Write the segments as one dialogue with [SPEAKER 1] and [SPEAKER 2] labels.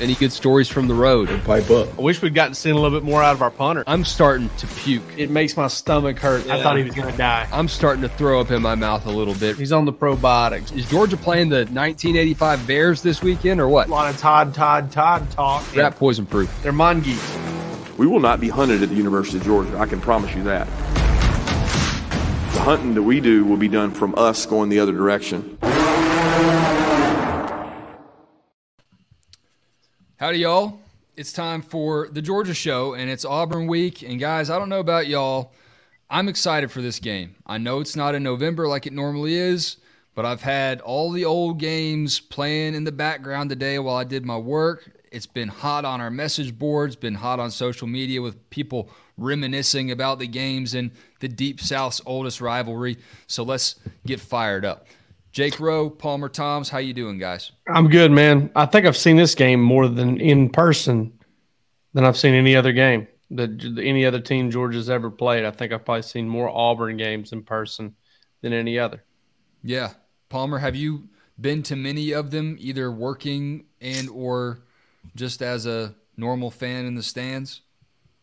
[SPEAKER 1] Any good stories from the road?
[SPEAKER 2] Pipe up.
[SPEAKER 3] I wish we'd gotten seen a little bit more out of our punter.
[SPEAKER 1] I'm starting to puke.
[SPEAKER 3] It makes my stomach hurt. I thought he was going to die.
[SPEAKER 1] I'm starting to throw up in my mouth a little bit.
[SPEAKER 3] He's on the probiotics.
[SPEAKER 1] Is Georgia playing the 1985 Bears this weekend or what?
[SPEAKER 3] A lot of Todd, Todd, Todd talk.
[SPEAKER 1] Rat poison proof.
[SPEAKER 3] They're mongeese.
[SPEAKER 2] We will not be hunted at the University of Georgia. I can promise you that. The hunting that we do will be done from us going the other direction.
[SPEAKER 1] Howdy, y'all. It's time for the Georgia Show, and it's Auburn week. And guys, I don't know about y'all. I'm excited for this game. I know it's not in November like it normally is, but I've had all the old games playing in the background today while I did my work. It's been hot on our message boards, been hot on social media with people reminiscing about the games and the Deep South's oldest rivalry. So let's get fired up. Jake Rowe, Palmer Thombs, how you doing, guys?
[SPEAKER 3] I'm good, man. I think I've seen this game more than in person than I've seen any other game that any other team Georgia's ever played. I think I've probably seen more Auburn games in person than any other.
[SPEAKER 1] Yeah, Palmer, have you been to many of them, either working and or just as a normal fan in the stands?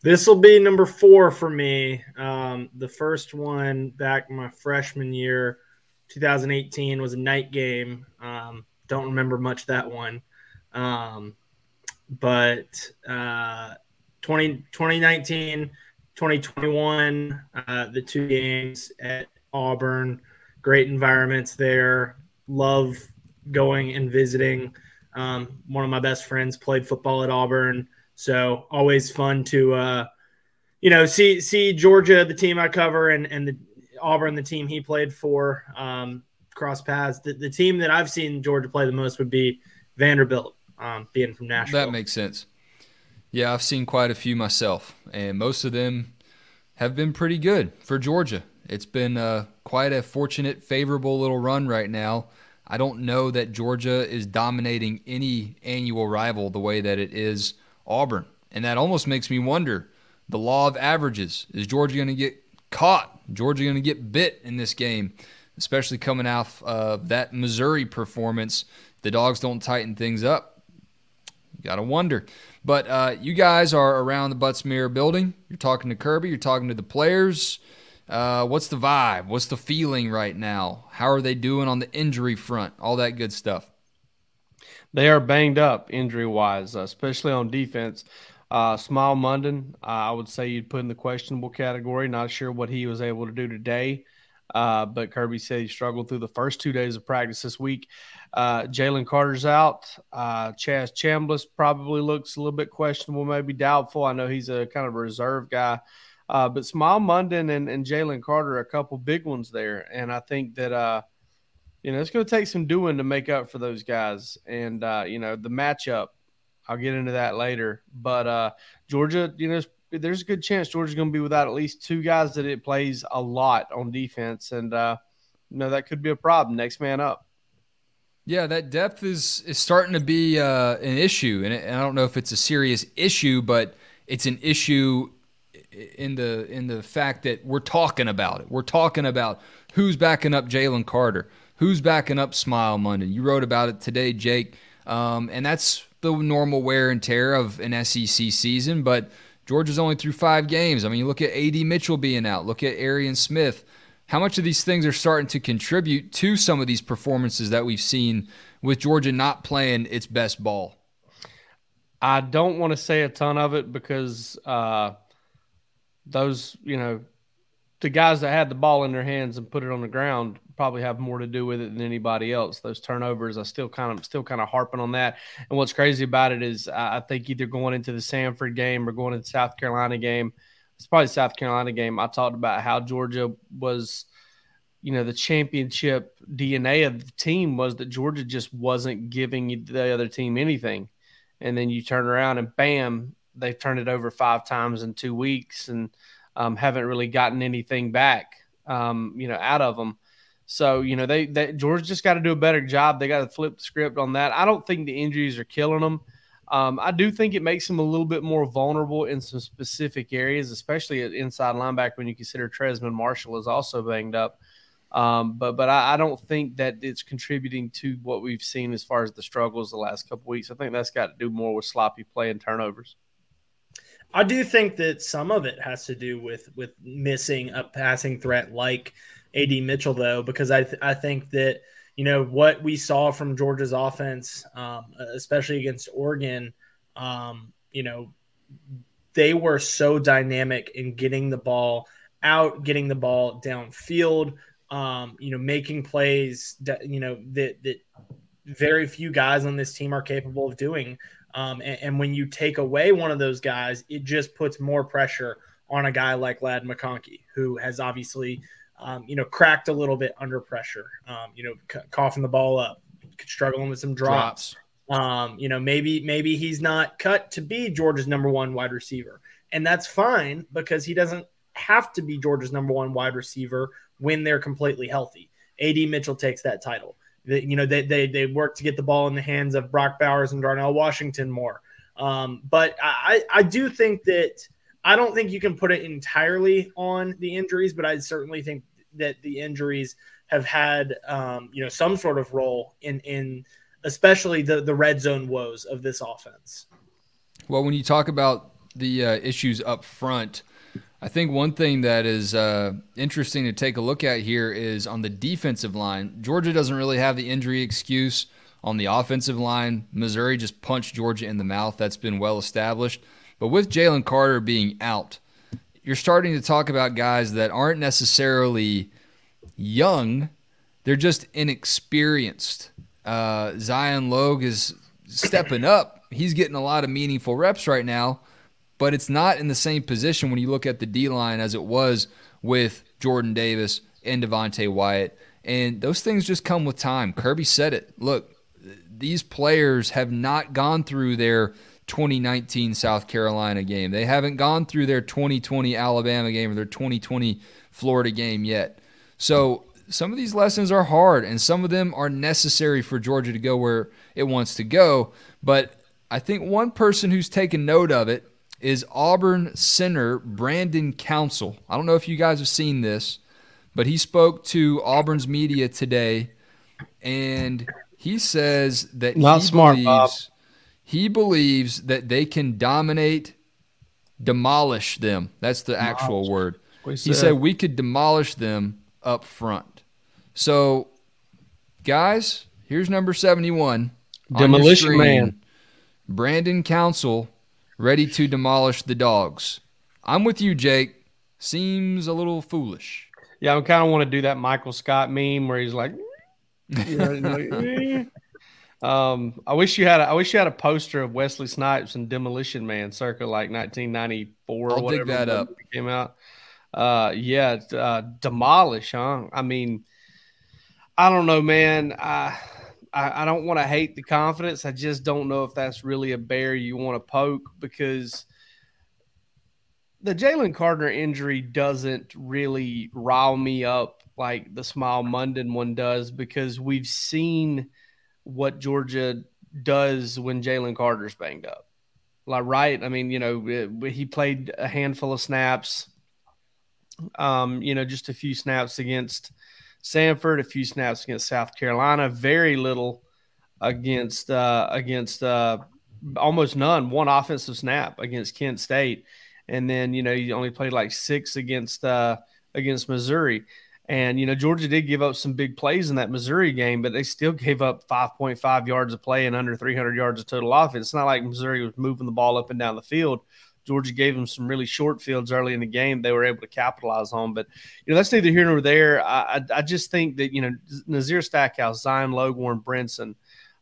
[SPEAKER 4] This will be number four for me. Um, the first one back my freshman year 2018 was a night game. Um, don't remember much that one. Um, but uh, 20, 2019, 2021, uh, the two games at Auburn, great environments there. Love going and visiting. Um, one of my best friends played football at Auburn, so always fun to uh, you know see see Georgia, the team I cover, and and the Auburn, the team he played for, um, cross paths. The, the, team that I've seen Georgia play the most would be Vanderbilt, um, being from Nashville.
[SPEAKER 1] That makes sense. Yeah, I've seen quite a few myself, and most of them have been pretty good for Georgia. It's been uh, quite a fortunate, favorable little run right now. I don't know that Georgia is dominating any annual rival the way that it is Auburn. And that almost makes me wonder the law of averages. Is Georgia going to get caught? Georgia going to get bit in this game, especially coming off of that Missouri performance. The dogs don't tighten things up. You got to wonder. But uh, you guys are around the Butts-Mehre building. You're talking to Kirby. You're talking to the players. Uh, what's the vibe? What's the feeling right now? How are they doing on the injury front? All that good stuff.
[SPEAKER 3] They are banged up injury wise, uh, especially on defense. Uh, Smael Mondon, uh, I would say you'd put in the questionable category. Not sure what he was able to do today, uh, but Kirby said he struggled through the first two days of practice this week. Uh, Jalen Carter's out. Uh, Chaz Chambliss probably looks a little bit questionable, maybe doubtful. I know he's a kind of a reserve guy. Uh, but Smael Mondon and, and Jalen Carter are a couple big ones there. And I think that, you know, it's going to take some doing to make up for those guys. And, uh, you know, the matchup, I'll get into that later. But uh, Georgia, you know, there's a good chance Georgia's going to be without at least two guys that it plays a lot on defense. And, uh, you know, that could be a problem. Next man up.
[SPEAKER 1] Yeah, that depth is is starting to be uh, an issue, and, I don't know if it's a serious issue, but it's an issue in the in the fact that we're talking about it. We're talking about who's backing up Jalen Carter, who's backing up Smael Mondon. You wrote about it today, Jake, um, and that's the normal wear and tear of an SEC season. But Georgia's only through five games. I mean, you look at AD Mitchell being out. Look at Arian Smith. How much of these things are starting to contribute to some of these performances that we've seen with Georgia not playing its best ball?
[SPEAKER 3] I don't want to say a ton of it because. Uh, those, you know, the guys that had the ball in their hands and put it on the ground probably have more to do with it than anybody else. Those turnovers, I still kind of still kind of harping on that. And what's crazy about it is I think either going into the Samford game or going into the South Carolina game, it's probably South Carolina game. I talked about how Georgia was, you know the championship DNA of the team was that Georgia just wasn't giving the other team anything, and then you turn around and bam, they've turned it over five times in two weeks and um, haven't really gotten anything back, um, you know, out of them. So you know they, they Georgia just got to do a better job. They got to flip the script on that. I don't think the injuries are killing them. Um, I do think it makes them a little bit more vulnerable in some specific areas, especially at inside linebacker when you consider Trezmen Marshall is also banged up. Um, but but I, I, don't think that it's contributing to what we've seen as far as the struggles the last couple weeks. I think that's got to do more with sloppy play and turnovers.
[SPEAKER 4] I do think that some of it has to do with with missing a passing threat like AD Mitchell, though, because I th- I think that you know what we saw from Georgia's offense, um, especially against Oregon, um, you know, they were so dynamic in getting the ball out, getting the ball downfield, um, you know, making plays that you know that that very few guys on this team are capable of doing. Um, and, and, when you take away one of those guys, it just puts more pressure on a guy like Ladd McConkey, who has obviously, um, you know, cracked a little bit under pressure. Um, you know, c- coughing the ball up, struggling with some drops. drops. Um, you know, maybe maybe he's not cut to be Georgia's number one wide receiver, and that's fine because he doesn't have to be Georgia's number one wide receiver when they're completely healthy. AD Mitchell takes that title. They, you know, they, they, they work to get the ball in the hands of Brock Bowers and Darnell Washington more. Um, but I, I do think that I don't think you can put it entirely on the injuries, but I certainly think that the injuries have had, um, you know, some sort of role in, in especially the, the red zone woes of this offense.
[SPEAKER 1] Well, when you talk about the uh, issues up front, I think one thing that is uh, interesting to take a look at here is on the defensive line. Georgia doesn't really have the injury excuse. On the offensive line, Missouri just punched Georgia in the mouth. That's been well established. But with Jalen Carter being out, you're starting to talk about guys that aren't necessarily young, they're just inexperienced. Uh, Zion Logue is stepping up. He's getting a lot of meaningful reps right now but it's not in the same position when you look at the D line as it was with Jordan Davis and Devonte Wyatt. And those things just come with time. Kirby said it. Look, these players have not gone through their 2019 South Carolina game. They haven't gone through their 2020 Alabama game or their 2020 Florida game yet. So some of these lessons are hard and some of them are necessary for Georgia to go where it wants to go. But I think one person who's taken note of it is Auburn center Brandon Council. I don't know if you guys have seen this, but he spoke to Auburn's media today, and he says that
[SPEAKER 3] not
[SPEAKER 1] he
[SPEAKER 3] smart,
[SPEAKER 1] believes,
[SPEAKER 3] Bob.
[SPEAKER 1] He believes that they can dominate, demolish them. That's the actual word. He said. said we could demolish them up front. So, guys, here's number seventy-one.
[SPEAKER 3] Demolition man.
[SPEAKER 1] Brandon Council ready to demolish the dogs. I'm with you, Jake. Seems a little foolish.
[SPEAKER 3] Yeah, I kind of want to do that Michael Scott meme where he's like, um, I wish you had a, I wish you had a poster of Wesley Snipes and Demolition Man circa like 1994
[SPEAKER 1] I'll
[SPEAKER 3] or whatever
[SPEAKER 1] dig that up.
[SPEAKER 3] came out. Uh, yeah, uh, demolish, huh? I mean, I don't know, man. I I, I don't want to hate the confidence. I just don't know if that's really a bear you want to poke because the Jalen Carter injury doesn't really rile me up like the Smael Mondon one does because we've seen what Georgia does when Jalen Carter's banged up. Like, right? I mean, you know, he played a handful of snaps, um, you know, just a few snaps against Samford, a few snaps against South Carolina, very little against uh, against uh, almost none, one offensive snap against Kent State, and then you know you only played like six against uh, against Missouri. And you know Georgia did give up some big plays in that Missouri game, but they still gave up 5.5 yards of play and under 300 yards of total offense. It's not like Missouri was moving the ball up and down the field. Georgia gave them some really short fields early in the game. They were able to capitalize on, but you know that's neither here nor there. I, I, I just think that you know Nazir Stackhouse, Zion Logorn, Brinson,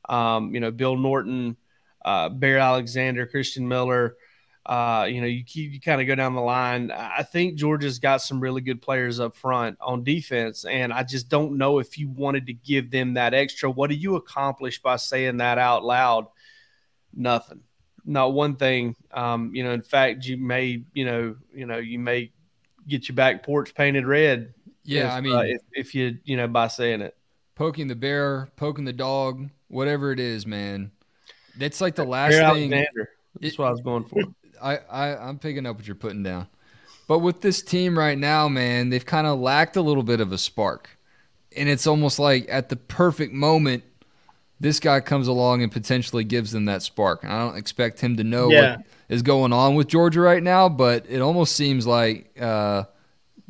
[SPEAKER 3] um, you know Bill Norton, uh, Bear Alexander, Christian Miller, Uh, you know, you keep you kind of go down the line. I think Georgia's got some really good players up front on defense, and I just don't know if you wanted to give them that extra. What do you accomplish by saying that out loud? Nothing. Not one thing. Um, you know, in fact, you may, you know, you know, you may get your back porch painted red.
[SPEAKER 1] Yeah,
[SPEAKER 3] if,
[SPEAKER 1] I mean,
[SPEAKER 3] uh, if, if you, you know, by saying it,
[SPEAKER 1] poking the bear, poking the dog, whatever it is, man. That's like the last
[SPEAKER 3] Bear
[SPEAKER 1] thing.
[SPEAKER 3] Alexander. That's
[SPEAKER 1] It-
[SPEAKER 3] what I was going for.
[SPEAKER 1] I, I I'm picking up what you're putting down. But with this team right now, man, they've kind of lacked a little bit of a spark. And it's almost like at the perfect moment, this guy comes along and potentially gives them that spark. And I don't expect him to know
[SPEAKER 4] Yeah.
[SPEAKER 1] what is going on with Georgia right now, but it almost seems like uh,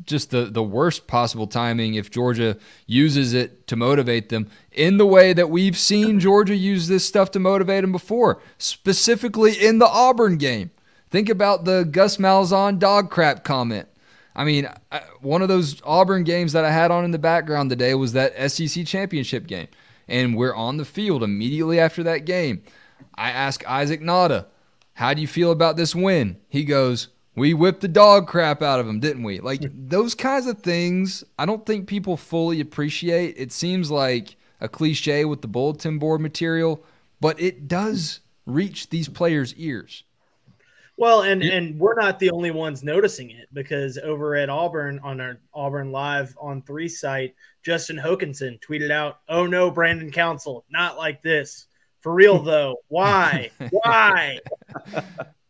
[SPEAKER 1] just the, the worst possible timing if Georgia uses it to motivate them in the way that we've seen Georgia use this stuff to motivate them before, specifically in the Auburn game. Think about the Gus Malzahn dog crap comment. I mean, I, one of those Auburn games that I had on in the background today was that SEC championship game. And we're on the field immediately after that game. I ask Isaac Nauta, how do you feel about this win? He goes, we whipped the dog crap out of him, didn't we? Like hmm. those kinds of things, I don't think people fully appreciate. It seems like a cliche with the bulletin board material, but it does reach these players' ears.
[SPEAKER 4] Well, and and we're not the only ones noticing it because over at Auburn on our Auburn Live on three site, Justin Hokanson tweeted out, "Oh no, Brandon Council, not like this. For real though, why? Why?"
[SPEAKER 1] Uh,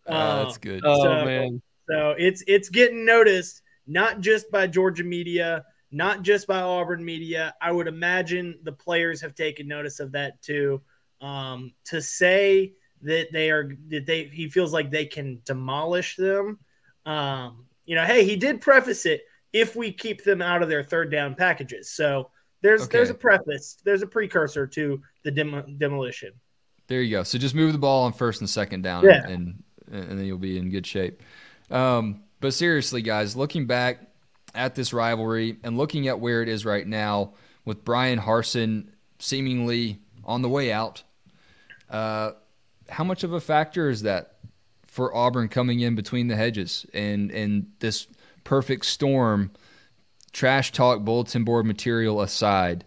[SPEAKER 1] that's good.
[SPEAKER 3] Oh
[SPEAKER 4] So-
[SPEAKER 3] man,
[SPEAKER 4] So it's it's getting noticed not just by Georgia media, not just by Auburn media. I would imagine the players have taken notice of that too. Um, to say that they are that they he feels like they can demolish them. Um, you know, hey, he did preface it if we keep them out of their third down packages. So there's there's a preface, there's a precursor to the demo, demolition.
[SPEAKER 1] There you go. So just move the ball on first and second down,
[SPEAKER 4] Yeah.
[SPEAKER 1] and and then you'll be in good shape. Um, but seriously, guys, looking back at this rivalry and looking at where it is right now, with Bryan Harsin seemingly on the way out, uh, how much of a factor is that for Auburn coming in between the hedges and and this perfect storm? Trash talk, bulletin board material aside,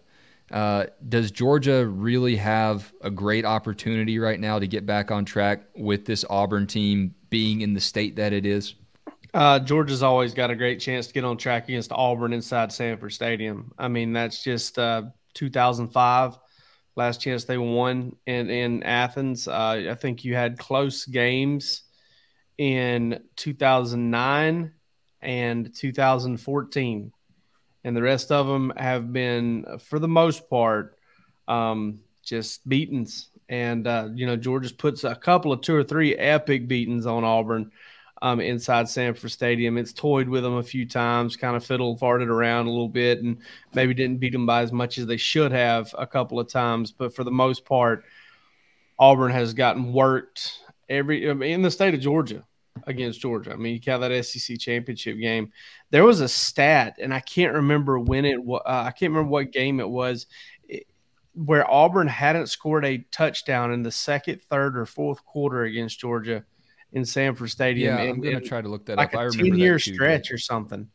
[SPEAKER 1] uh, does Georgia really have a great opportunity right now to get back on track with this Auburn team being in the state that it is?
[SPEAKER 3] uh, Georgia's always got a great chance to get on track against Auburn inside Sanford Stadium. I mean, that's just uh, 2005, last chance they won in in Athens. Uh, I think you had close games in 2009 and 2014, and the rest of them have been, for the most part, um, just beatings. And uh, you know, Georgia's puts a couple of two or three epic beatings on Auburn um, inside Sanford Stadium. It's toyed with them a few times, kind of fiddle farted around a little bit, and maybe didn't beat them by as much as they should have a couple of times. But for the most part, Auburn has gotten worked every in the state of Georgia against Georgia. I mean, you count that SEC championship game. There was a stat, and I can't remember when it. Uh, I can't remember what game it was. it- where Auburn hadn't scored a touchdown in the second, third, or fourth quarter against Georgia in Sanford Stadium.
[SPEAKER 1] Yeah,
[SPEAKER 3] in-
[SPEAKER 1] I'm gonna try to look that
[SPEAKER 3] like
[SPEAKER 1] up. I
[SPEAKER 3] a
[SPEAKER 1] remember
[SPEAKER 3] ten year stretch or something.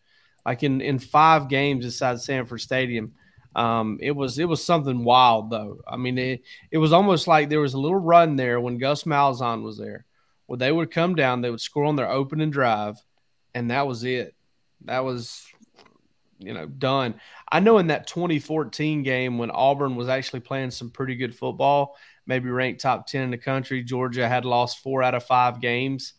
[SPEAKER 3] Like in in five games inside Sanford Stadium. Um, it was it was something wild though. I mean, it it was almost like there was a little run there when Gus Malzahn was there, where they would come down, they would score on their opening drive, and that was it. That was you know done. I know in that 2014 game when Auburn was actually playing some pretty good football, maybe ranked top 10 in the country. Georgia had lost four out of five games.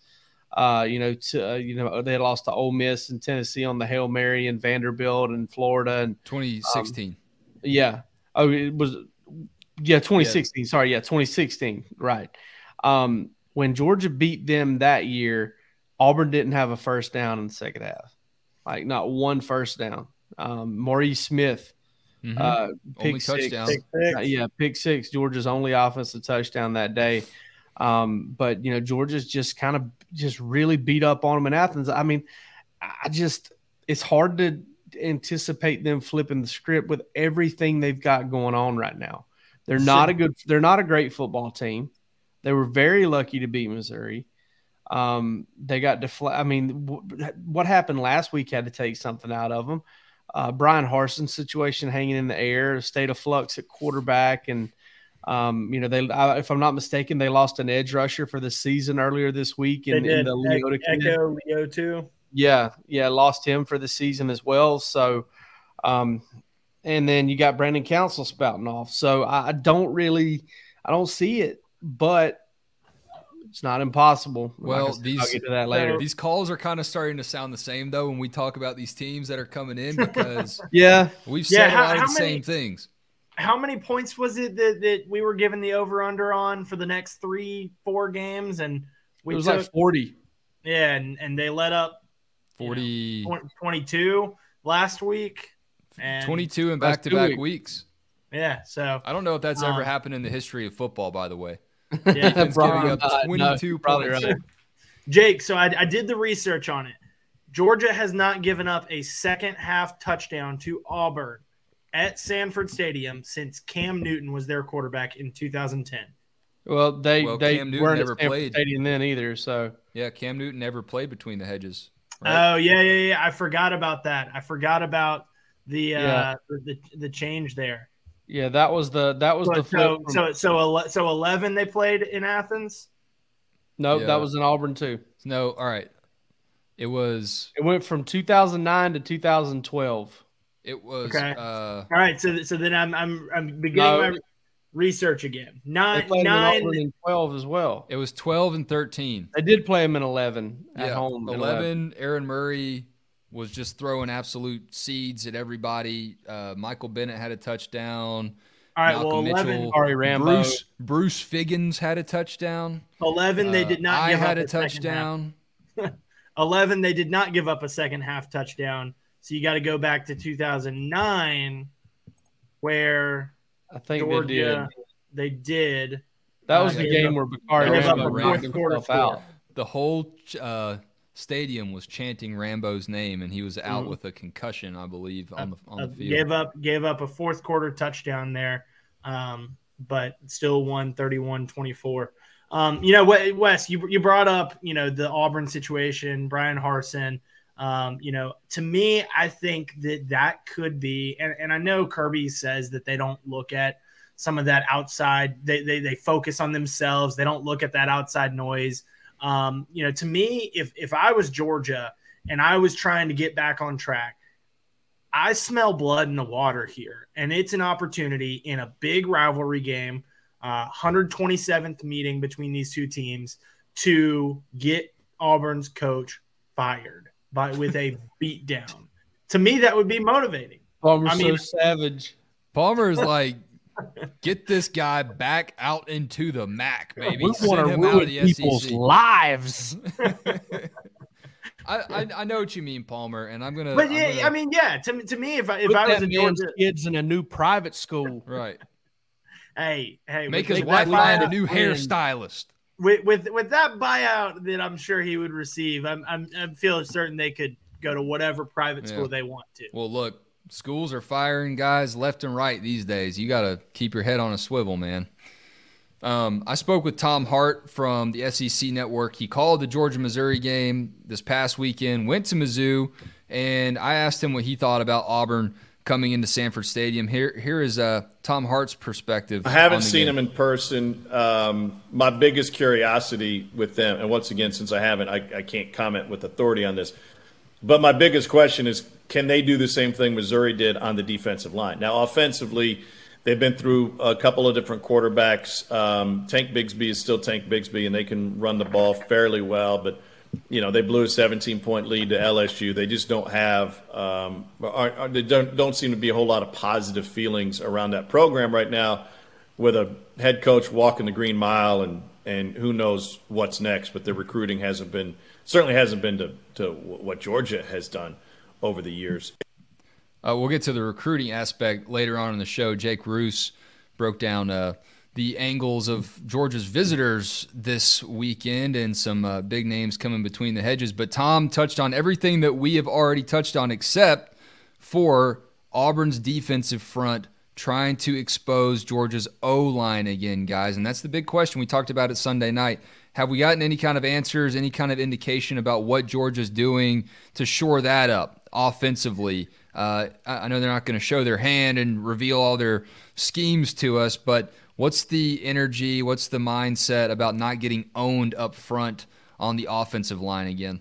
[SPEAKER 3] Uh, you know, to, uh, you know, they had lost to Ole Miss and Tennessee on the Hail Mary and Vanderbilt and Florida and
[SPEAKER 1] 2016.
[SPEAKER 3] yeah. Oh, it was yeah, 2016. Sorry, yeah, 2016. Right. Um, when Georgia beat them that year, Auburn didn't have a first down in the second half. Like not one first down. Um, Maurice Smith,
[SPEAKER 1] Mhm.
[SPEAKER 3] uh, pick
[SPEAKER 1] Only
[SPEAKER 3] six.
[SPEAKER 1] touchdown.
[SPEAKER 4] Pick six.
[SPEAKER 3] Uh, yeah, pick six. Georgia's only offensive touchdown that day. Um, but you know, Georgia's just kind of just really beat up on them in Athens. I mean, I just it's hard to anticipate them flipping the script with everything they've got going on right now. They're not a good they're not a great football team. They were very lucky to beat Missouri. Um, they got defla- I mean, w- what happened last week had to take something out of them. Uh, Bryan Harsin's situation hanging in the air, state of flux at quarterback, and um, you know they, I, if I'm not mistaken, they lost an edge rusher for the season earlier this week in, in the Leota
[SPEAKER 4] Echo Leo too.
[SPEAKER 3] Yeah, yeah, lost him for the season as well. So, um, and then you got Brandon Council spouting off. So I, I don't really, I don't see it, but it's not impossible.
[SPEAKER 1] Well,
[SPEAKER 3] like
[SPEAKER 1] these
[SPEAKER 3] I'll get to that later.
[SPEAKER 1] These calls are kind of starting to sound the same though when we talk about these teams that are coming in because
[SPEAKER 3] yeah,
[SPEAKER 1] we've
[SPEAKER 4] Yeah,
[SPEAKER 1] said
[SPEAKER 4] how-
[SPEAKER 1] a lot of the
[SPEAKER 4] many-
[SPEAKER 1] same things.
[SPEAKER 4] How many points was it that, that we were given the over under on for the next three, four games? And we
[SPEAKER 3] it was
[SPEAKER 4] took,
[SPEAKER 3] like forty.
[SPEAKER 4] yeah, and, and they let up you know, 22 last week. And
[SPEAKER 1] 22 in back to back
[SPEAKER 3] weeks.
[SPEAKER 1] weeks.
[SPEAKER 4] Yeah, so
[SPEAKER 1] I don't know if that's ever
[SPEAKER 4] Um,
[SPEAKER 1] happened in the history of football, by the way.
[SPEAKER 4] Yeah.
[SPEAKER 1] Defense
[SPEAKER 3] Probably
[SPEAKER 1] up
[SPEAKER 3] not.
[SPEAKER 1] 22
[SPEAKER 3] you're probably
[SPEAKER 1] points.
[SPEAKER 3] right.
[SPEAKER 4] Jake, so I, I did the research on it. Georgia has not given up a second half touchdown to Auburn at Sanford Stadium since Cam Newton was their quarterback in 2010.
[SPEAKER 3] Well, they
[SPEAKER 1] Well,
[SPEAKER 3] they
[SPEAKER 1] Cam Newton
[SPEAKER 3] weren't
[SPEAKER 1] never played.
[SPEAKER 3] Stadium then either. So
[SPEAKER 1] Yeah, Cam Newton never played between the hedges. Right?
[SPEAKER 4] Oh yeah, yeah, yeah. I forgot about that. I forgot about the uh,
[SPEAKER 3] Yeah.
[SPEAKER 4] the, the change there.
[SPEAKER 3] Yeah, that was the that was
[SPEAKER 4] So
[SPEAKER 3] the
[SPEAKER 4] so
[SPEAKER 3] from-
[SPEAKER 4] so so, ele- so 11 they played in Athens.
[SPEAKER 3] no,
[SPEAKER 1] Yeah.
[SPEAKER 3] that was in Auburn too.
[SPEAKER 1] no, all right. It was
[SPEAKER 3] It went from 2009 to 2012.
[SPEAKER 1] it was
[SPEAKER 4] Okay.
[SPEAKER 1] uh
[SPEAKER 4] All right, so so then I'm I'm I'm beginning
[SPEAKER 3] No.
[SPEAKER 4] my research again.
[SPEAKER 3] They
[SPEAKER 4] Nine
[SPEAKER 3] played in
[SPEAKER 4] nine.
[SPEAKER 3] Auburn 12 as well.
[SPEAKER 1] it was 12 and 13.
[SPEAKER 3] They did play him in 11 at
[SPEAKER 1] yeah,
[SPEAKER 3] home. in
[SPEAKER 1] 11, Aaron Murray was just throwing absolute seeds at everybody. Uh, Michael Bennett had a touchdown.
[SPEAKER 4] All right,
[SPEAKER 1] Malcolm
[SPEAKER 4] well 11,
[SPEAKER 1] Mitchell,
[SPEAKER 3] Ari Rambo.
[SPEAKER 1] Bruce Bruce Figgins had a touchdown.
[SPEAKER 4] 11 they
[SPEAKER 1] Uh,
[SPEAKER 4] did not
[SPEAKER 1] I
[SPEAKER 4] give
[SPEAKER 1] had
[SPEAKER 4] up
[SPEAKER 1] a
[SPEAKER 4] second half.
[SPEAKER 1] touchdown.
[SPEAKER 4] 11 they did not give up a second half touchdown. So you got to go back to 2009 where
[SPEAKER 3] I think
[SPEAKER 4] Georgia
[SPEAKER 3] they did.
[SPEAKER 4] they did.
[SPEAKER 3] That was
[SPEAKER 4] uh,
[SPEAKER 3] the game
[SPEAKER 4] up-
[SPEAKER 3] where
[SPEAKER 1] Bacarri
[SPEAKER 3] Rambo
[SPEAKER 1] a
[SPEAKER 3] knocked
[SPEAKER 1] fourth
[SPEAKER 4] quarter
[SPEAKER 3] himself out.
[SPEAKER 1] The whole uh, stadium was chanting Rambo's name, and he was out
[SPEAKER 4] Mhm.
[SPEAKER 1] with a concussion, I believe, on the on
[SPEAKER 4] Uh,
[SPEAKER 1] the field.
[SPEAKER 4] gave up gave up a fourth quarter touchdown there, um, but still won 31-24. Um, you know what, Wes, you you brought up you know the Auburn situation, Bryan Harsin. Um, you know, to me, I think that that could be, and, and I know Kirby says that they don't look at some of that outside. They, they they focus on themselves. They don't look at that outside noise. Um, you know, to me, if if I was Georgia and I was trying to get back on track, I smell blood in the water here, and it's an opportunity in a big rivalry game, uh, 127th meeting between these two teams, to get Auburn's coach fired by with a beat down. To me, that would be motivating.
[SPEAKER 3] Palmer's
[SPEAKER 4] I mean-
[SPEAKER 3] so savage.
[SPEAKER 1] Palmer's like, get this guy back out into the MAC, baby.
[SPEAKER 3] We want to
[SPEAKER 1] him out of
[SPEAKER 3] ruin
[SPEAKER 1] the
[SPEAKER 3] people's
[SPEAKER 1] SEC.
[SPEAKER 3] lives.
[SPEAKER 1] I, I I know what you mean, Palmer, and I'm gonna.
[SPEAKER 4] But
[SPEAKER 1] I'm
[SPEAKER 4] yeah,
[SPEAKER 1] gonna-
[SPEAKER 4] I mean, yeah. To, to me, if I if I was a
[SPEAKER 3] man's
[SPEAKER 4] Georgia,
[SPEAKER 3] kids in a new private school.
[SPEAKER 1] right.
[SPEAKER 4] hey, hey,
[SPEAKER 1] Make his wife find a new
[SPEAKER 3] win.
[SPEAKER 1] hairstylist.
[SPEAKER 4] with with with that buyout that I'm sure he would receive. I'm I'm I feel certain they could go to whatever private school
[SPEAKER 1] Yeah.
[SPEAKER 4] they want to.
[SPEAKER 1] Well, look, schools are firing guys left and right these days. You got to keep your head on a swivel, man. Um, I spoke with Tom Hart from the SEC Network. He called the Georgia Missouri game this past weekend, went to Mizzou, and I asked him what he thought about Auburn coming into Sanford Stadium. Here, here is uh, Tom Hart's perspective.
[SPEAKER 5] I haven't seen
[SPEAKER 1] game.
[SPEAKER 5] them in person. Um, my biggest curiosity with them, and once again, since I haven't, I, I can't comment with authority on this. But my biggest question is, can they do the same thing Missouri did on the defensive line? Now, offensively, they've been through a couple of different quarterbacks. Um, Tank Bigsby is still Tank Bigsby, and they can run the ball fairly well. But you know, they blew a 17 point lead to LSU. They just don't have, um, are, are, they don't, don't seem to be a whole lot of positive feelings around that program right now with a head coach walking the green mile and, and who knows what's next. But the recruiting hasn't been, certainly hasn't been to, to what Georgia has done over the years.
[SPEAKER 1] Uh, we'll get to the recruiting aspect later on in the show. Jake Roos broke down uh, the angles of Georgia's visitors this weekend and some uh, big names coming between the hedges. But Tom touched on everything that we have already touched on, except for Auburn's defensive front trying to expose Georgia's O line again, guys? And that's the big question. We talked about it Sunday night. Have we gotten any kind of answers, any kind of indication about what Georgia's doing to shore that up offensively? Uh, I know they're not going to show their hand and reveal all their schemes to us, but what's the energy, what's the mindset about not getting owned up front on the offensive line again?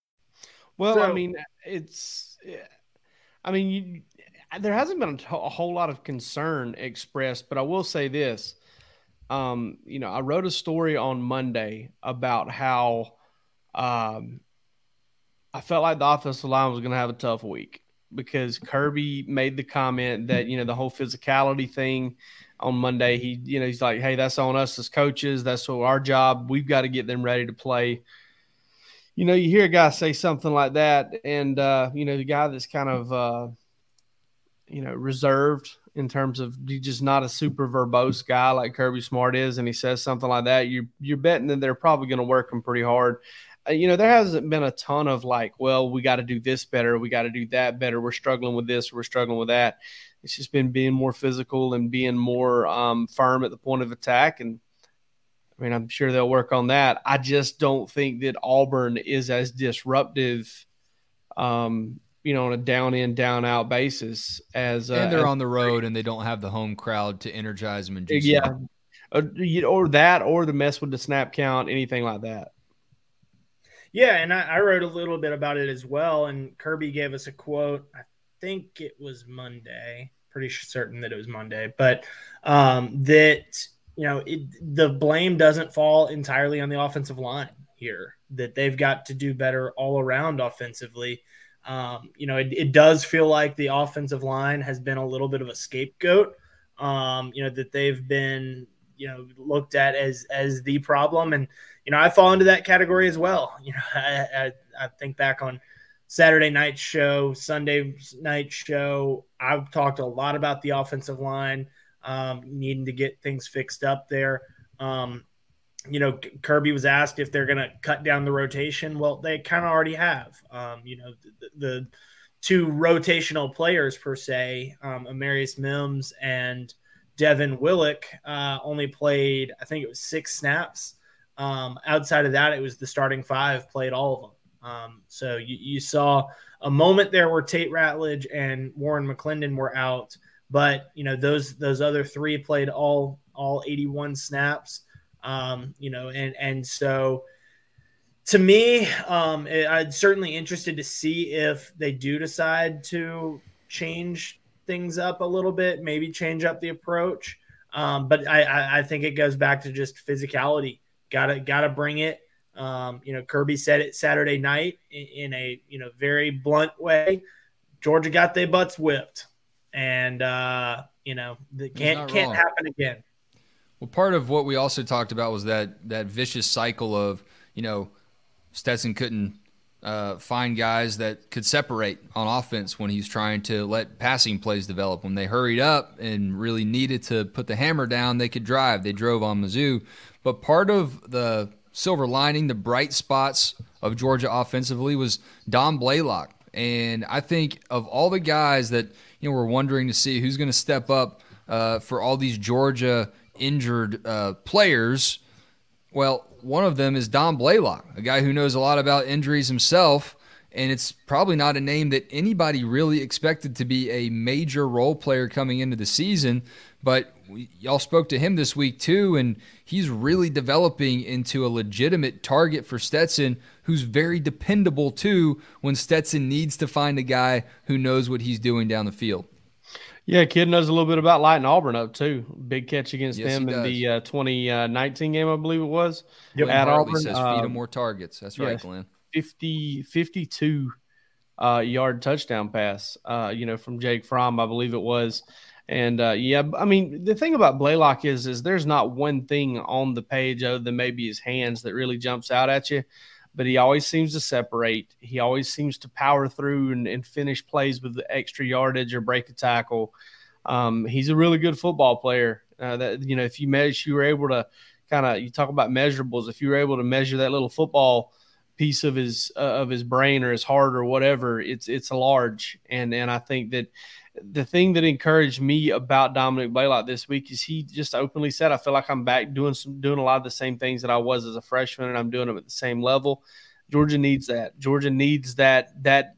[SPEAKER 3] Well, so, I mean, it's, I mean, you, there hasn't been a, a, whole lot of concern expressed, but I will say this. Um, you know, I wrote a story on Monday about how um, I felt like the offensive line was going to have a tough week because Kirby made the comment that you know the whole physicality thing on Monday. He, you know, he's like, "Hey, that's on us as coaches. That's what our job. We've got to get them ready to play." You know, you hear a guy say something like that, and uh, you know, the guy that's kind of uh, you know reserved in terms of he's just not a super verbose guy like Kirby Smart is, and he says something like that, you you're betting that they're probably going to work him pretty hard. Uh, you know, there hasn't been a ton of like, well, we got to do this better, we got to do that better. We're struggling with this, we're struggling with that. It's just been being more physical and being more um, firm at the point of attack, and I mean, I'm sure they'll work on that. I just don't think that Auburn is as disruptive, um, you know, on a down in, down out basis as.
[SPEAKER 1] Uh, and they're as, on the road and they don't have the home crowd to energize them and juice
[SPEAKER 3] yeah, uh, or that, or the mess with the snap count, anything like that.
[SPEAKER 4] Yeah, and I, I wrote a little bit about it as well. And Kirby gave us a quote. I think it was Monday. Pretty certain that it was Monday, but um, that you know, it, the blame doesn't fall entirely on the offensive line here, that they've got to do better all around offensively. Um, you know, it, it, does feel like the offensive line has been a little bit of a scapegoat. Um, you know, that they've been, you know, looked at as as the problem. And, you know, I fall into that category as well. You know, I, I, I think back on Saturday night show, Sunday night show. I've talked a lot about the offensive line um, needing to get things fixed up there. Um, you know, Kirby was asked if they're going to cut down the rotation. Well, they kind of already have. Um, you know, the, the, two rotational players per se, um, Amarius Mims and Devin Willock, uh, only played, I think it was six snaps. Um, outside of that, it was the starting five played all of them. Um, so you, you, saw a moment there where Tate Ratledge and Warren McClendon were out. But you know those those other three played all all 81 snaps. Um, you know, and and so to me, um, it, I'm certainly interested to see if they do decide to change things up a little bit, maybe change up the approach. Um, but I, I, think it goes back to just physicality. Gotta gotta bring it. Um, you know, Kirby said it Saturday night in, in, a you know very blunt way. Georgia got their butts whipped and uh, you know, that can't can't wrong. happen again.
[SPEAKER 1] Well, part of what we also talked about was that that vicious cycle of you know, Stetson couldn't uh, find guys that could separate on offense when he's trying to let passing plays develop. When they hurried up and really needed to put the hammer down, they could drive. They drove on Mizzou. But part of the silver lining, the bright spots of Georgia offensively was Dom Blaylock. And I think of all the guys that you know, we're wondering to see who's going to step up uh, for all these Georgia injured uh, players. Well, one of them is Dom Blaylock, a guy who knows a lot about injuries himself. And it's probably not a name that anybody really expected to be a major role player coming into the season. But y'all spoke to him this week too, and he's really developing into a legitimate target for Stetson, who's very dependable too when Stetson needs to find a guy who knows what he's doing down the field.
[SPEAKER 3] Yeah, kid knows a little bit about lighting Auburn up too. Big catch against yes, them in the uh, 2019 game, I believe it was.
[SPEAKER 1] Yep. At Auburn, says feed him um, more targets. That's right, Glenn.
[SPEAKER 3] 50, 52 uh, yard touchdown pass. Uh, you know, from Jake Fromm, I believe it was And uh, yeah, I mean, the thing about Blaylock is, is there's not one thing on the page other than maybe his hands that really jumps out at you. But he always seems to separate. He always seems to power through and, and finish plays with the extra yardage or break a tackle. Um, he's a really good football player. Uh, that you know, if you measure, you were able to kind of you talk about measurables. If you were able to measure that little football piece of his uh, of his brain or his heart or whatever, it's it's large. And and I think that the thing that encouraged me about Dominic Blaylock this week is he just openly said, "I feel like I'm back doing some doing a lot of the same things that I was as a freshman, and I'm doing them at the same level." Georgia needs that. Georgia needs that that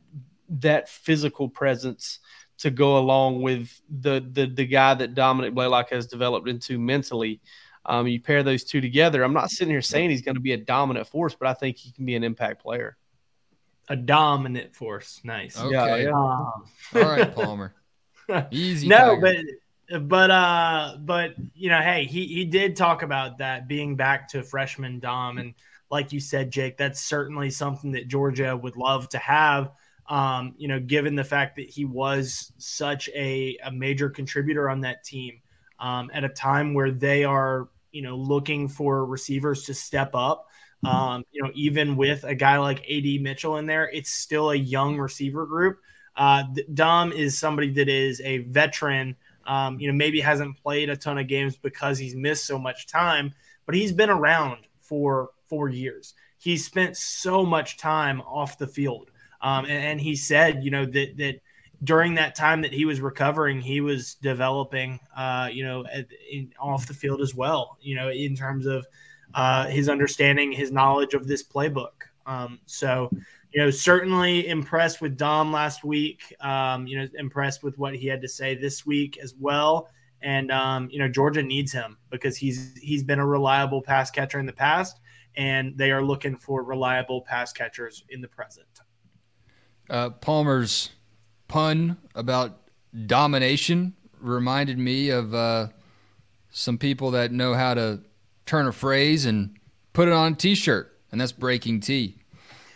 [SPEAKER 3] that physical presence to go along with the the the guy that Dominic Blaylock has developed into mentally. Um, you pair those two together. I'm not sitting here saying he's going to be a dominant force, but I think he can be an impact player.
[SPEAKER 4] A dominant force. Nice.
[SPEAKER 1] Okay.
[SPEAKER 3] Yeah, yeah.
[SPEAKER 4] Um,
[SPEAKER 1] All right, Palmer. Easy.
[SPEAKER 4] no,
[SPEAKER 1] Tiger.
[SPEAKER 4] but but uh but you know, hey, he he did talk about that being back to freshman Dom, and like you said, Jake, that's certainly something that Georgia would love to have. Um, you know, given the fact that he was such a, a major contributor on that team um, at a time where they are, you know, looking for receivers to step up. Um, you know, even with a guy like AD Mitchell in there, it's still a young receiver group. Uh, Dom is somebody that is a veteran. Um, you know, maybe hasn't played a ton of games because he's missed so much time, but he's been around for four years. He's spent so much time off the field, um, and, and he said, you know, that that during that time that he was recovering, he was developing, uh, you know, at, in, off the field as well. You know, in terms of uh, his understanding, his knowledge of this playbook. Um, so, you know, certainly impressed with Dom last week. Um, you know, impressed with what he had to say this week as well. And um, you know, Georgia needs him because he's he's been a reliable pass catcher in the past, and they are looking for reliable pass catchers in the present.
[SPEAKER 1] Uh, Palmer's pun about domination reminded me of uh, some people that know how to turn a phrase and put it on a t-shirt, and that's Breaking T.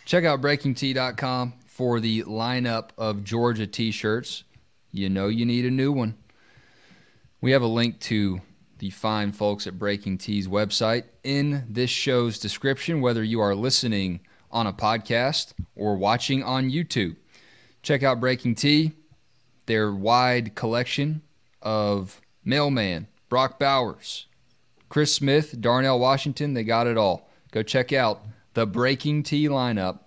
[SPEAKER 1] Check out breakingt.com for the lineup of Georgia t-shirts. You know you need a new one. We have a link to the fine folks at Breaking T's website in this show's description, whether you are listening on a podcast or watching on YouTube. Check out Breaking T, their wide collection of Mailman, Brock Bowers, Chris Smith, Darnell Washington. They got it all. Go check out the Breaking T lineup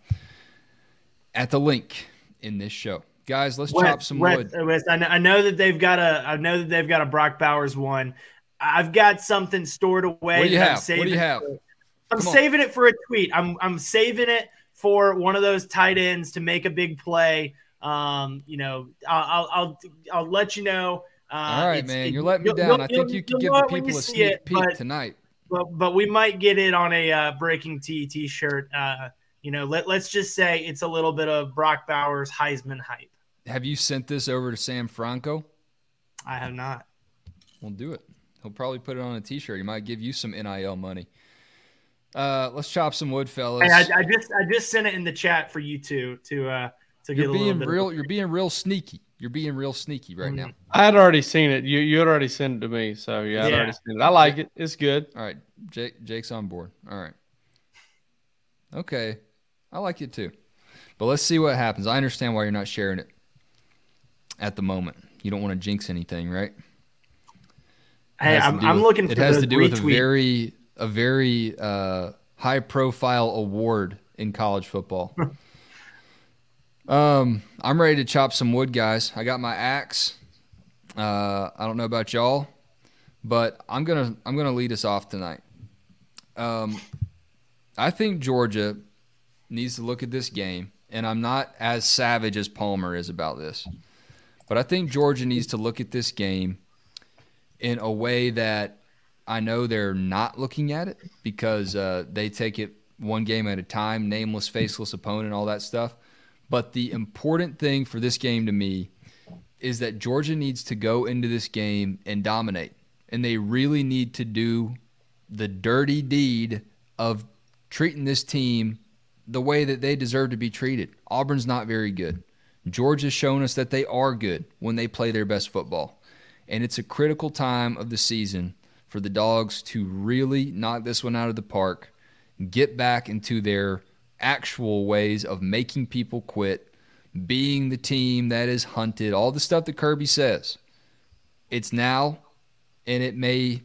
[SPEAKER 1] at the link in this show. Guys, let's
[SPEAKER 4] Wes,
[SPEAKER 1] chop some
[SPEAKER 4] Wes,
[SPEAKER 1] wood.
[SPEAKER 4] uh, Wes, I know, I know that they've got a. I know that they've got a Brock Bowers one. I've got something stored away.
[SPEAKER 1] What do you have? What do you have?
[SPEAKER 4] for- I'm
[SPEAKER 1] Come on.
[SPEAKER 4] saving it for a tweet. I'm I'm saving it for one of those tight ends to make a big play. Um, you know, I'll I'll I'll, I'll let you know. Uh,
[SPEAKER 1] All right, man. You're letting me down. I think you
[SPEAKER 4] you'll
[SPEAKER 1] give the people a sneak
[SPEAKER 4] it,
[SPEAKER 1] peek tonight.
[SPEAKER 4] But but we might get it on a uh, breaking T t-shirt. Uh, you know, let let's just say it's a little bit of Brock Bowers Heisman hype.
[SPEAKER 1] Have you sent this over to Sam Franco?
[SPEAKER 4] I have not.
[SPEAKER 1] We'll do it. He'll probably put it on a T-shirt. He might give you some NIL money. Uh, let's chop some wood, fellas.
[SPEAKER 4] Hey, I, I just I just sent it in the chat for you two to uh to get
[SPEAKER 1] you're
[SPEAKER 4] a little
[SPEAKER 1] being
[SPEAKER 4] bit.
[SPEAKER 1] real.
[SPEAKER 4] Of,
[SPEAKER 1] You're being real sneaky. You're being real sneaky right now.
[SPEAKER 3] I had already seen it. You you had already sent it to me, so yeah, I'd
[SPEAKER 4] Yeah.
[SPEAKER 3] already seen it. I like it. It's good.
[SPEAKER 1] All right, Jake. Jake's on board. All right. Okay, I like it too. But let's see what happens. I understand why you're not sharing it at the moment. You don't want to jinx anything, right? It
[SPEAKER 4] hey,
[SPEAKER 1] has to
[SPEAKER 4] I'm,
[SPEAKER 1] do
[SPEAKER 4] I'm
[SPEAKER 1] with-
[SPEAKER 4] looking for
[SPEAKER 1] It has
[SPEAKER 4] those
[SPEAKER 1] to do with a very a very uh, high profile award in college football. um, I'm ready to chop some wood, guys. I got my axe. Uh, I don't know about y'all, but I'm gonna I'm gonna lead us off tonight. Um, I think Georgia needs to look at this game, and I'm not as savage as Palmer is about this, but I think Georgia needs to look at this game in a way that I know they're not looking at it because uh, they take it one game at a time, nameless, faceless opponent, all that stuff. But the important thing for this game to me is that Georgia needs to go into this game and dominate. And they really need to do the dirty deed of treating this team the way that they deserve to be treated. Auburn's not very good. Georgia's shown us that they are good when they play their best football. And it's a critical time of the season for the dogs to really knock this one out of the park, get back into their actual ways of making people quit, being the team that is hunted, all the stuff that Kirby says. It's now, and it may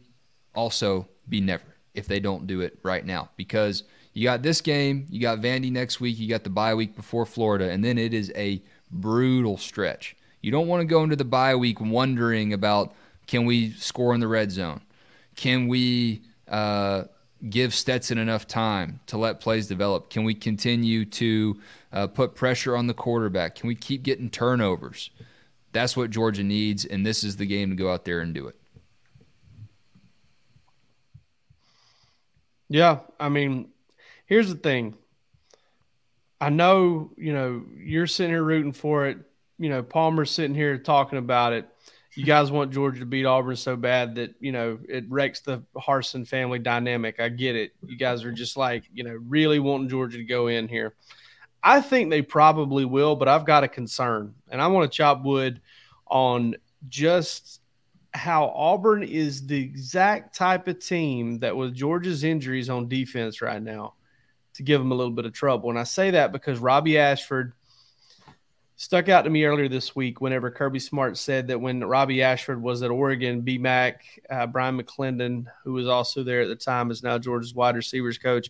[SPEAKER 1] also be never if they don't do it right now because you got this game, you got Vandy next week, you got the bye week before Florida, and then it is a brutal stretch. You don't want to go into the bye week wondering about can we score in the red zone? Can we uh, give Stetson enough time to let plays develop? Can we continue to uh, put pressure on the quarterback? Can we keep getting turnovers? That's what Georgia needs, and this is the game to go out there and do it.
[SPEAKER 3] Yeah, I mean, here's the thing. I know, you know, you're sitting here rooting for it. You know, Palmer's sitting here talking about it you guys want Georgia to beat Auburn so bad that you know it wrecks the Harsin family dynamic. I get it. You guys are just like you know really wanting Georgia to go in here. I think they probably will, but I've got a concern, and I want to chop wood on just how Auburn is the exact type of team that with Georgia's injuries on defense right now to give them a little bit of trouble. And I say that because Robbie Ashford stuck out to me earlier this week whenever Kirby Smart said that when Robbie Ashford was at Oregon, B Mac, uh, Bryan McClendon, who was also there at the time, is now Georgia's wide receivers coach.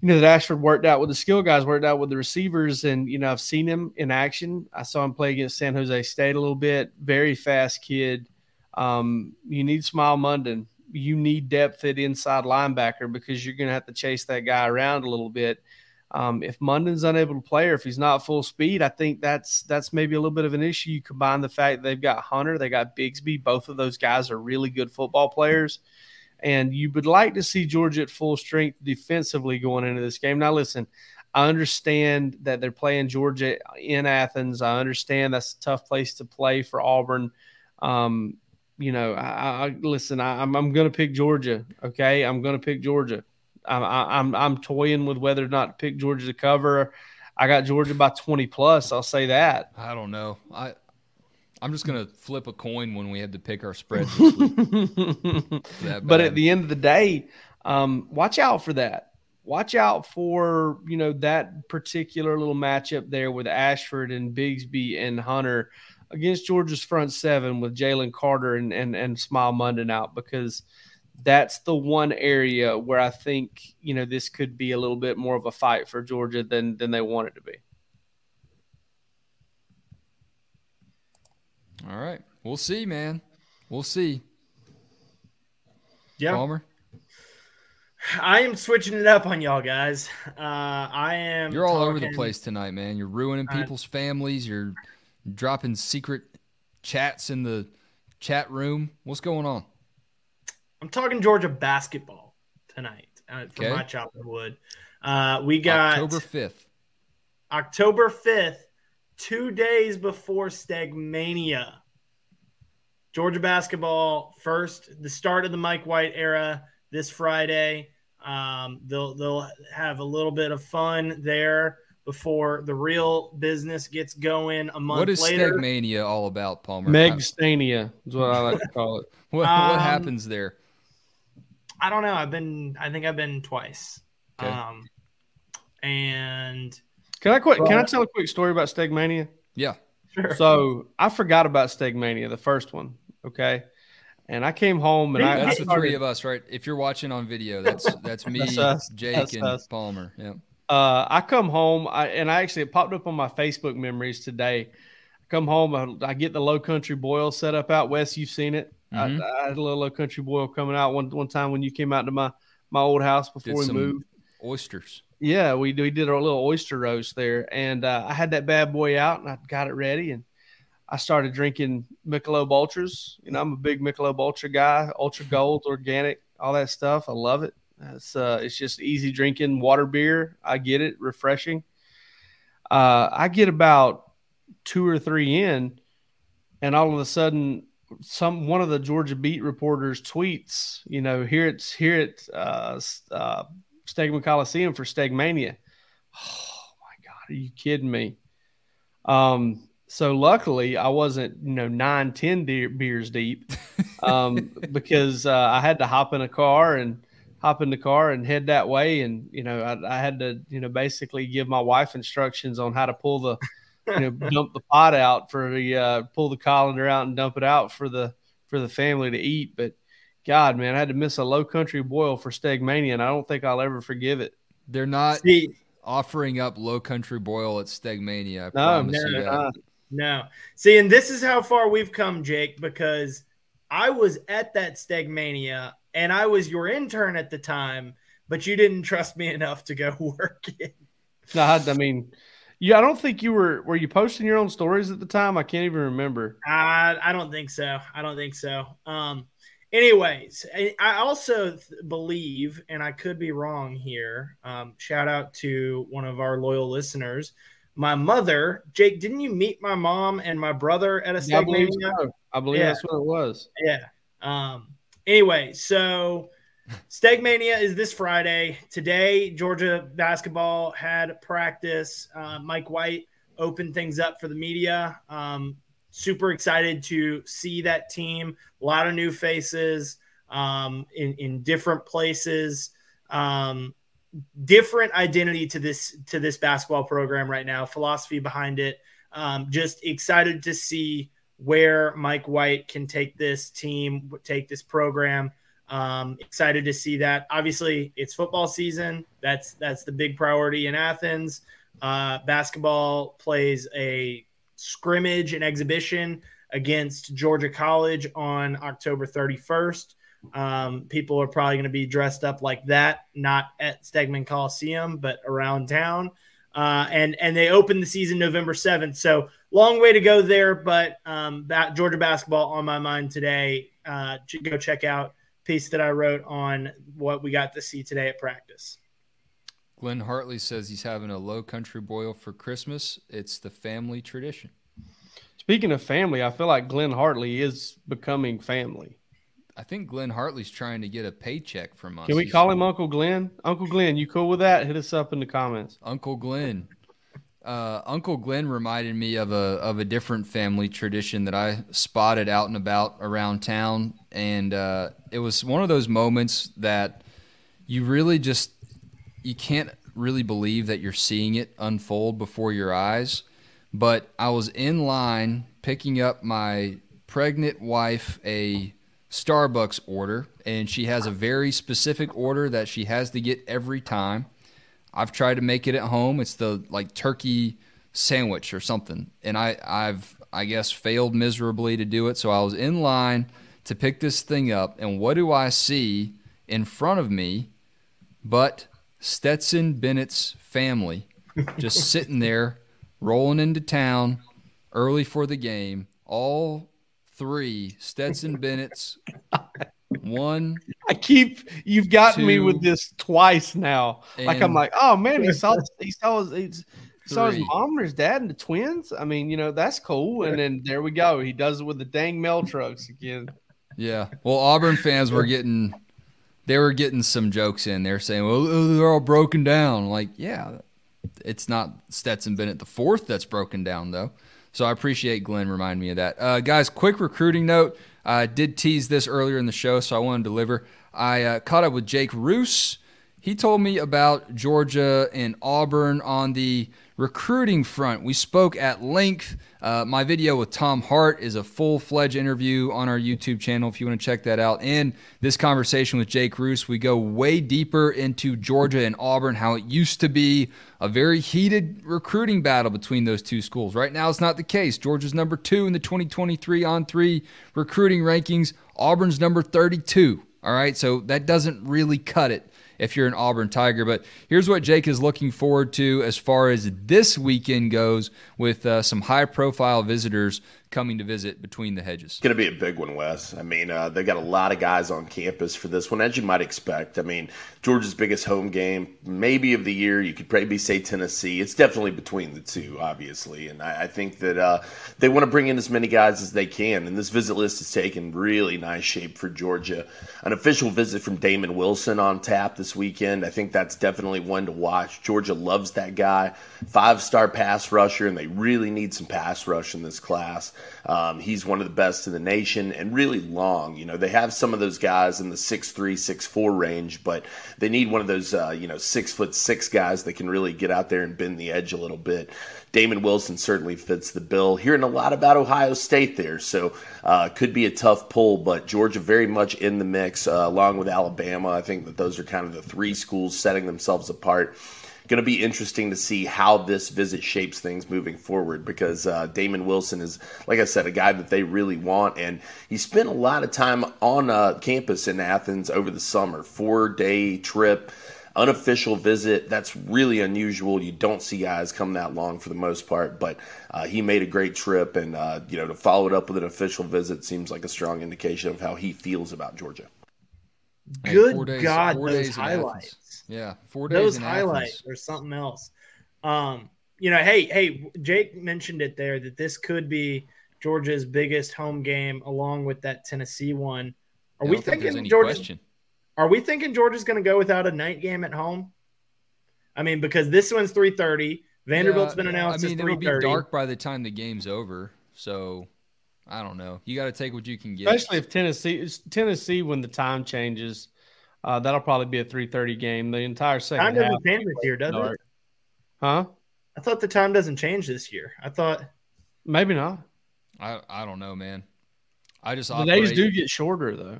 [SPEAKER 3] You know, that Ashford worked out with the skill guys, worked out with the receivers. And, you know, I've seen him in action. I saw him play against San Jose State a little bit. Very fast kid. Um, you need Smael Mondon. You need depth at inside linebacker because you're going to have to chase that guy around a little bit. Um, if Mondon's unable to play or if he's not full speed, I think that's that's maybe a little bit of an issue. You combine the fact that they've got Hunter, they got Bigsby. Both of those guys are really good football players, and you would like to see Georgia at full strength defensively going into this game. Now, listen, I understand that they're playing Georgia in Athens. I understand that's a tough place to play for Auburn. Um, you know, I, I listen. I, I'm I'm going to pick Georgia. Okay, I'm going to pick Georgia. I'm I'm I'm toying with whether or not to pick Georgia to cover. I got Georgia by 20 plus. I'll say that.
[SPEAKER 1] I don't know. I I'm just gonna flip a coin when we had to pick our spread.
[SPEAKER 3] but at the end of the day, um, watch out for that. Watch out for you know that particular little matchup there with Ashford and Bigsby and Hunter against Georgia's front seven with Jalen Carter and and and Smael Mondon out because that's the one area where I think you know this could be a little bit more of a fight for Georgia than than they want it to be.
[SPEAKER 1] All right, we'll see, man. We'll see.
[SPEAKER 4] Yeah,
[SPEAKER 1] Palmer.
[SPEAKER 4] I am switching it up on y'all guys. Uh, I am.
[SPEAKER 1] You're all talking, over the place tonight, man. You're ruining people's uh, families. You're dropping secret chats in the chat room. What's going on?
[SPEAKER 4] I'm talking Georgia basketball tonight uh, for okay. my chopping wood. Uh, we got
[SPEAKER 1] October 5th.
[SPEAKER 4] October 5th, two days before Stegmania. Georgia basketball first, the start of the Mike White era this Friday. Um, they'll they'll have a little bit of fun there before the real business gets going a month
[SPEAKER 1] What is
[SPEAKER 4] later.
[SPEAKER 1] Stegmania all about, Palmer?
[SPEAKER 3] Megstania is what I like to call it.
[SPEAKER 1] what, um, what happens there?
[SPEAKER 4] I don't know. I've been. I think I've been twice. Okay. Um, and
[SPEAKER 3] can I quick? Can I tell a quick story about Stegmania?
[SPEAKER 1] Yeah,
[SPEAKER 4] sure.
[SPEAKER 3] So I forgot about Stegmania, the first one. Okay. And I came home and I
[SPEAKER 1] that's I the three of us, right? If you're watching on video, that's that's me, that's Jake, that's and us. Palmer. Yeah.
[SPEAKER 3] Uh, I come home, I, and I actually it popped up on my Facebook memories today. I come home, I, I get the low country boil set up out west. You've seen it. Mm-hmm. I, I, had a little country boil coming out one one time when you came out to my my old house before did we moved.
[SPEAKER 1] Oysters.
[SPEAKER 3] Yeah, we we did a little oyster roast there, and uh, I had that bad boy out, and I got it ready, and I started drinking Michelob Ultras. You know, I'm a big Michelob Ultra guy, Ultra Gold, organic, all that stuff. I love it. It's uh, it's just easy drinking water beer. I get it, refreshing. Uh, I get about two or three in, and all of a sudden some one of the Georgia beat reporters tweets, you know, here it's here at uh, uh, Stegeman Coliseum for Stegmania. Oh my God, are you kidding me? Um, so luckily, I wasn't, you know, nine, ten de- beers deep, um, because uh, I had to hop in a car and hop in the car and head that way. And you know, I, I, had to, you know, basically give my wife instructions on how to pull the, you know, dump the pot out for the, uh, pull the colander out and dump it out for the for the family to eat. But God, man, I had to miss a low country boil for Stegmania, and I don't think I'll ever forgive it.
[SPEAKER 1] They're not. See, offering up low country boil at Stegmania. I no, no,
[SPEAKER 4] no. See, and this is how far we've come, Jake, because I was at that Stegmania and I was your intern at the time, but you didn't trust me enough to go work it.
[SPEAKER 3] No, I mean, yeah, I don't think you were. Were you posting your own stories at the time? I can't even remember.
[SPEAKER 4] I I don't think so. I don't think so. Um, anyways, I also th- believe, and I could be wrong here. Um, shout out to one of our loyal listeners, my mother. Jake, didn't you meet my mom and my brother at a
[SPEAKER 3] yeah, I believe, so. I believe yeah. that's what it was.
[SPEAKER 4] Yeah. Um. Anyway, so Stegmania is this Friday. Today, Georgia basketball had practice. Uh, Mike White opened things up for the media. Um, super excited to see that team. A lot of new faces um, in in different places. Um, different identity to this to this basketball program right now. Philosophy behind it. Um, just excited to see where Mike White can take this team, take this program. Um, excited to see that. Obviously, it's football season. That's that's the big priority in Athens. Uh, basketball plays a scrimmage and exhibition against Georgia College on October 31st. Um, people are probably going to be dressed up like that, not at Stegeman Coliseum, but around town. Uh, and and they open the season November 7th. So long way to go there, but um, Georgia basketball on my mind today. Uh, go check out piece that I wrote on what we got to see today at practice.
[SPEAKER 1] Glenn Hartley says he's having a low country boil for Christmas. It's the family tradition.
[SPEAKER 3] Speaking of family, I feel like Glenn Hartley is becoming family.
[SPEAKER 1] I think Glenn Hartley's trying to get a paycheck from us.
[SPEAKER 3] Can we call him Uncle Glenn? Uncle Glenn, you cool with that? Hit us up in the comments.
[SPEAKER 1] Uncle Glenn. Uh, Uncle Glenn reminded me of a of a different family tradition that I spotted out and about around town, and uh, it was one of those moments that you really just you can't really believe that you're seeing it unfold before your eyes. But I was in line picking up my pregnant wife a Starbucks order, and she has a very specific order that she has to get every time. I've tried to make it at home. It's the like turkey sandwich or something, and I I've I guess failed miserably to do it. So I was in line to pick this thing up, and what do I see in front of me? But Stetson Bennett's family just sitting there, rolling into town early for the game. All three Stetson Bennett's. One.
[SPEAKER 3] I keep you've gotten two, me with this twice now. Like I'm like, oh man, he saw he saw his, he saw his mom or his dad and the twins. I mean, you know, that's cool. And then there we go. He does it with the dang mail trucks again.
[SPEAKER 1] Yeah. Well, Auburn fans were getting they were getting some jokes in. They're saying, "Well, uh, they're all broken down." Like, yeah, it's not Stetson Bennett the fourth that's broken down though. So I appreciate Glenn reminding me of that. Uh, guys, quick recruiting note. I did tease this earlier in the show, so I want to deliver. I uh, caught up with Jake Roos. He told me about Georgia and Auburn on the recruiting front. We spoke at length. Uh, my video with Tom Hart is a full fledged interview on our YouTube channel if you want to check that out. And this conversation with Jake Roos, we go way deeper into Georgia and Auburn, how it used to be a very heated recruiting battle between those two schools. Right now, it's not the case. Georgia's number two in the 2023 on three recruiting rankings, Auburn's number 32. All right, so that doesn't really cut it if you're an Auburn Tiger. But here's what Jake is looking forward to as far as this weekend goes with uh, some high profile visitors coming to visit between the hedges?
[SPEAKER 6] It's going to be a big one, Wes. I mean, uh, they got a lot of guys on campus for this one, as you might expect. I mean, Georgia's biggest home game, maybe of the year. You could probably say Tennessee. It's definitely between the two, obviously. And I, I think that uh, they want to bring in as many guys as they can. And this visit list is taking really nice shape for Georgia. An official visit from Damon Wilson on tap this weekend. I think that's definitely one to watch. Georgia loves that guy. Five star pass rusher, and they really need some pass rush in this class. Um, he's one of the best in the nation and really long. You know, they have some of those guys in the six three, six four range, but they need one of those, uh, you know, six foot six guys that can really get out there and bend the edge a little bit. Damon Wilson certainly fits the bill. Hearing a lot about Ohio State there, so uh, could be a tough pull, but Georgia very much in the mix, uh, along with Alabama. I think that those are kind of the three schools setting themselves apart going to be interesting to see how this visit shapes things moving forward because uh, Damon Wilson is, like I said, a guy that they really want. And he spent a lot of time on uh, campus in Athens over the summer, four day trip. Unofficial visit. That's really unusual. You don't see guys come that long for the most part, but uh, he made a great trip, and uh, you know to follow it up with an official visit seems like a strong indication of how he feels about Georgia.
[SPEAKER 4] Good days, God, those highlights.
[SPEAKER 1] Yeah, four days.
[SPEAKER 4] Those highlights or something else. Um, you know, hey, hey, Jake mentioned it there that this could be Georgia's biggest home game, along with that Tennessee one. Are we thinking Georgia? Are we thinking Georgia's going to go without a night game at home? I mean, because this one's three thirty. Vanderbilt's yeah, been announced. I mean, it'll be
[SPEAKER 1] dark by the time the game's over. So I don't know. You got to take what you can get.
[SPEAKER 3] Especially if Tennessee, Tennessee, when the time changes, uh, that'll probably be a 3:30 game. The entire second
[SPEAKER 4] time doesn't change this year, does it?
[SPEAKER 3] Huh?
[SPEAKER 4] I thought the time doesn't change this year. I thought
[SPEAKER 3] maybe not.
[SPEAKER 1] I I don't know, man. I just
[SPEAKER 3] the operate... days do get shorter though.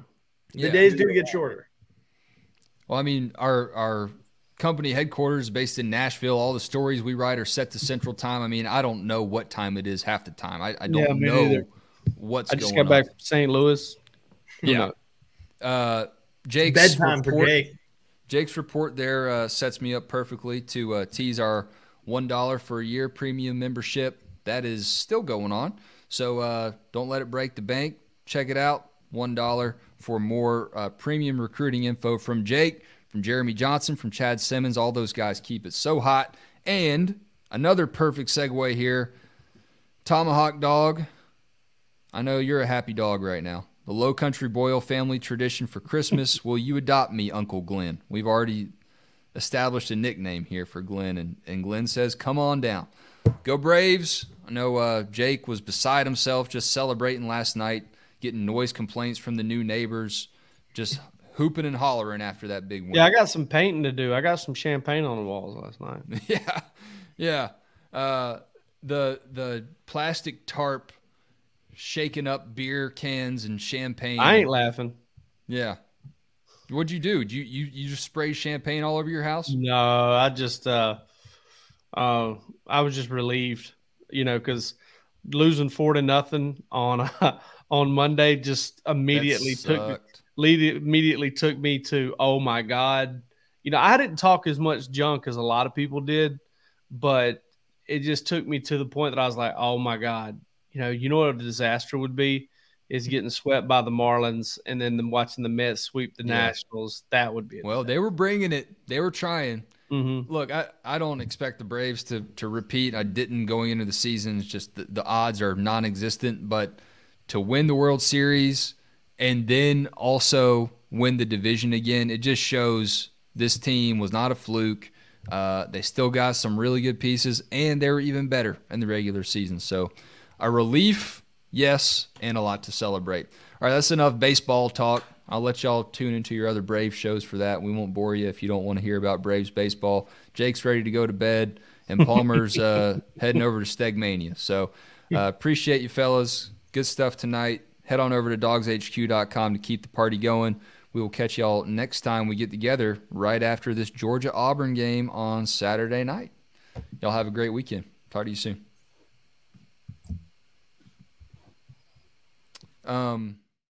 [SPEAKER 4] The days do get shorter.
[SPEAKER 1] Well, I mean, our our company headquarters based in Nashville. All the stories we write are set to Central Time. I mean, I don't know what time it is half the time. I, I don't yeah, know either. what's.
[SPEAKER 3] I just got
[SPEAKER 1] on.
[SPEAKER 3] back from St. Louis.
[SPEAKER 1] Yeah. Uh, Jake's bedtime report, for Jake. Jake's report there uh, sets me up perfectly to uh, tease our one dollar for a year premium membership. That is still going on, so uh, don't let it break the bank. Check it out, one dollar for more uh, premium recruiting info from Jake, from Jeremy Johnson, from Chad Simmons. All those guys keep it so hot. And another perfect segue here, Tomahawk Dog. I know you're a happy dog right now the Low Country Boil family tradition for Christmas. Will you adopt me, Uncle Glenn? We've already established a nickname here for Glenn, and, and Glenn says, Come on down. Go Braves. I know uh, Jake was beside himself just celebrating last night, getting noise complaints from the new neighbors, just hooping and hollering after that big win.
[SPEAKER 3] Yeah, I got some painting to do. I got some champagne on the walls last night.
[SPEAKER 1] yeah, yeah. Uh, the the plastic tarp shaking up beer cans and champagne.
[SPEAKER 3] I ain't laughing.
[SPEAKER 1] Yeah. What'd you do? Did you you you just spray champagne all over your house?
[SPEAKER 3] No, I just uh uh I was just relieved, you know, because losing four to nothing on uh, on Monday just immediately took me, immediately took me to oh my god. You know, I didn't talk as much junk as a lot of people did, but it just took me to the point that I was like, oh my god, you know, you know what a disaster would be is getting swept by the Marlins and then them watching the Mets sweep the yeah. Nationals. That would be
[SPEAKER 1] well. They were bringing it. They were trying. Mm-hmm. Look, I, I don't expect the Braves to to repeat. I didn't going into the season. It's just the, the odds are non-existent. But to win the World Series and then also win the division again, it just shows this team was not a fluke. Uh, they still got some really good pieces, and they were even better in the regular season. So a relief, yes, and a lot to celebrate. All right, that's enough baseball talk. I'll let y'all tune into your other Braves shows for that. We won't bore you if you don't want to hear about Braves baseball. Jake's ready to go to bed, and Palmer's uh, heading over to Stegmania. So uh, appreciate you, fellas. Good stuff tonight. Head on over to dawgshq.com to keep the party going. We will catch y'all next time we get together right after this Georgia Auburn game on Saturday night. Y'all have a great weekend. Talk to you soon. Um,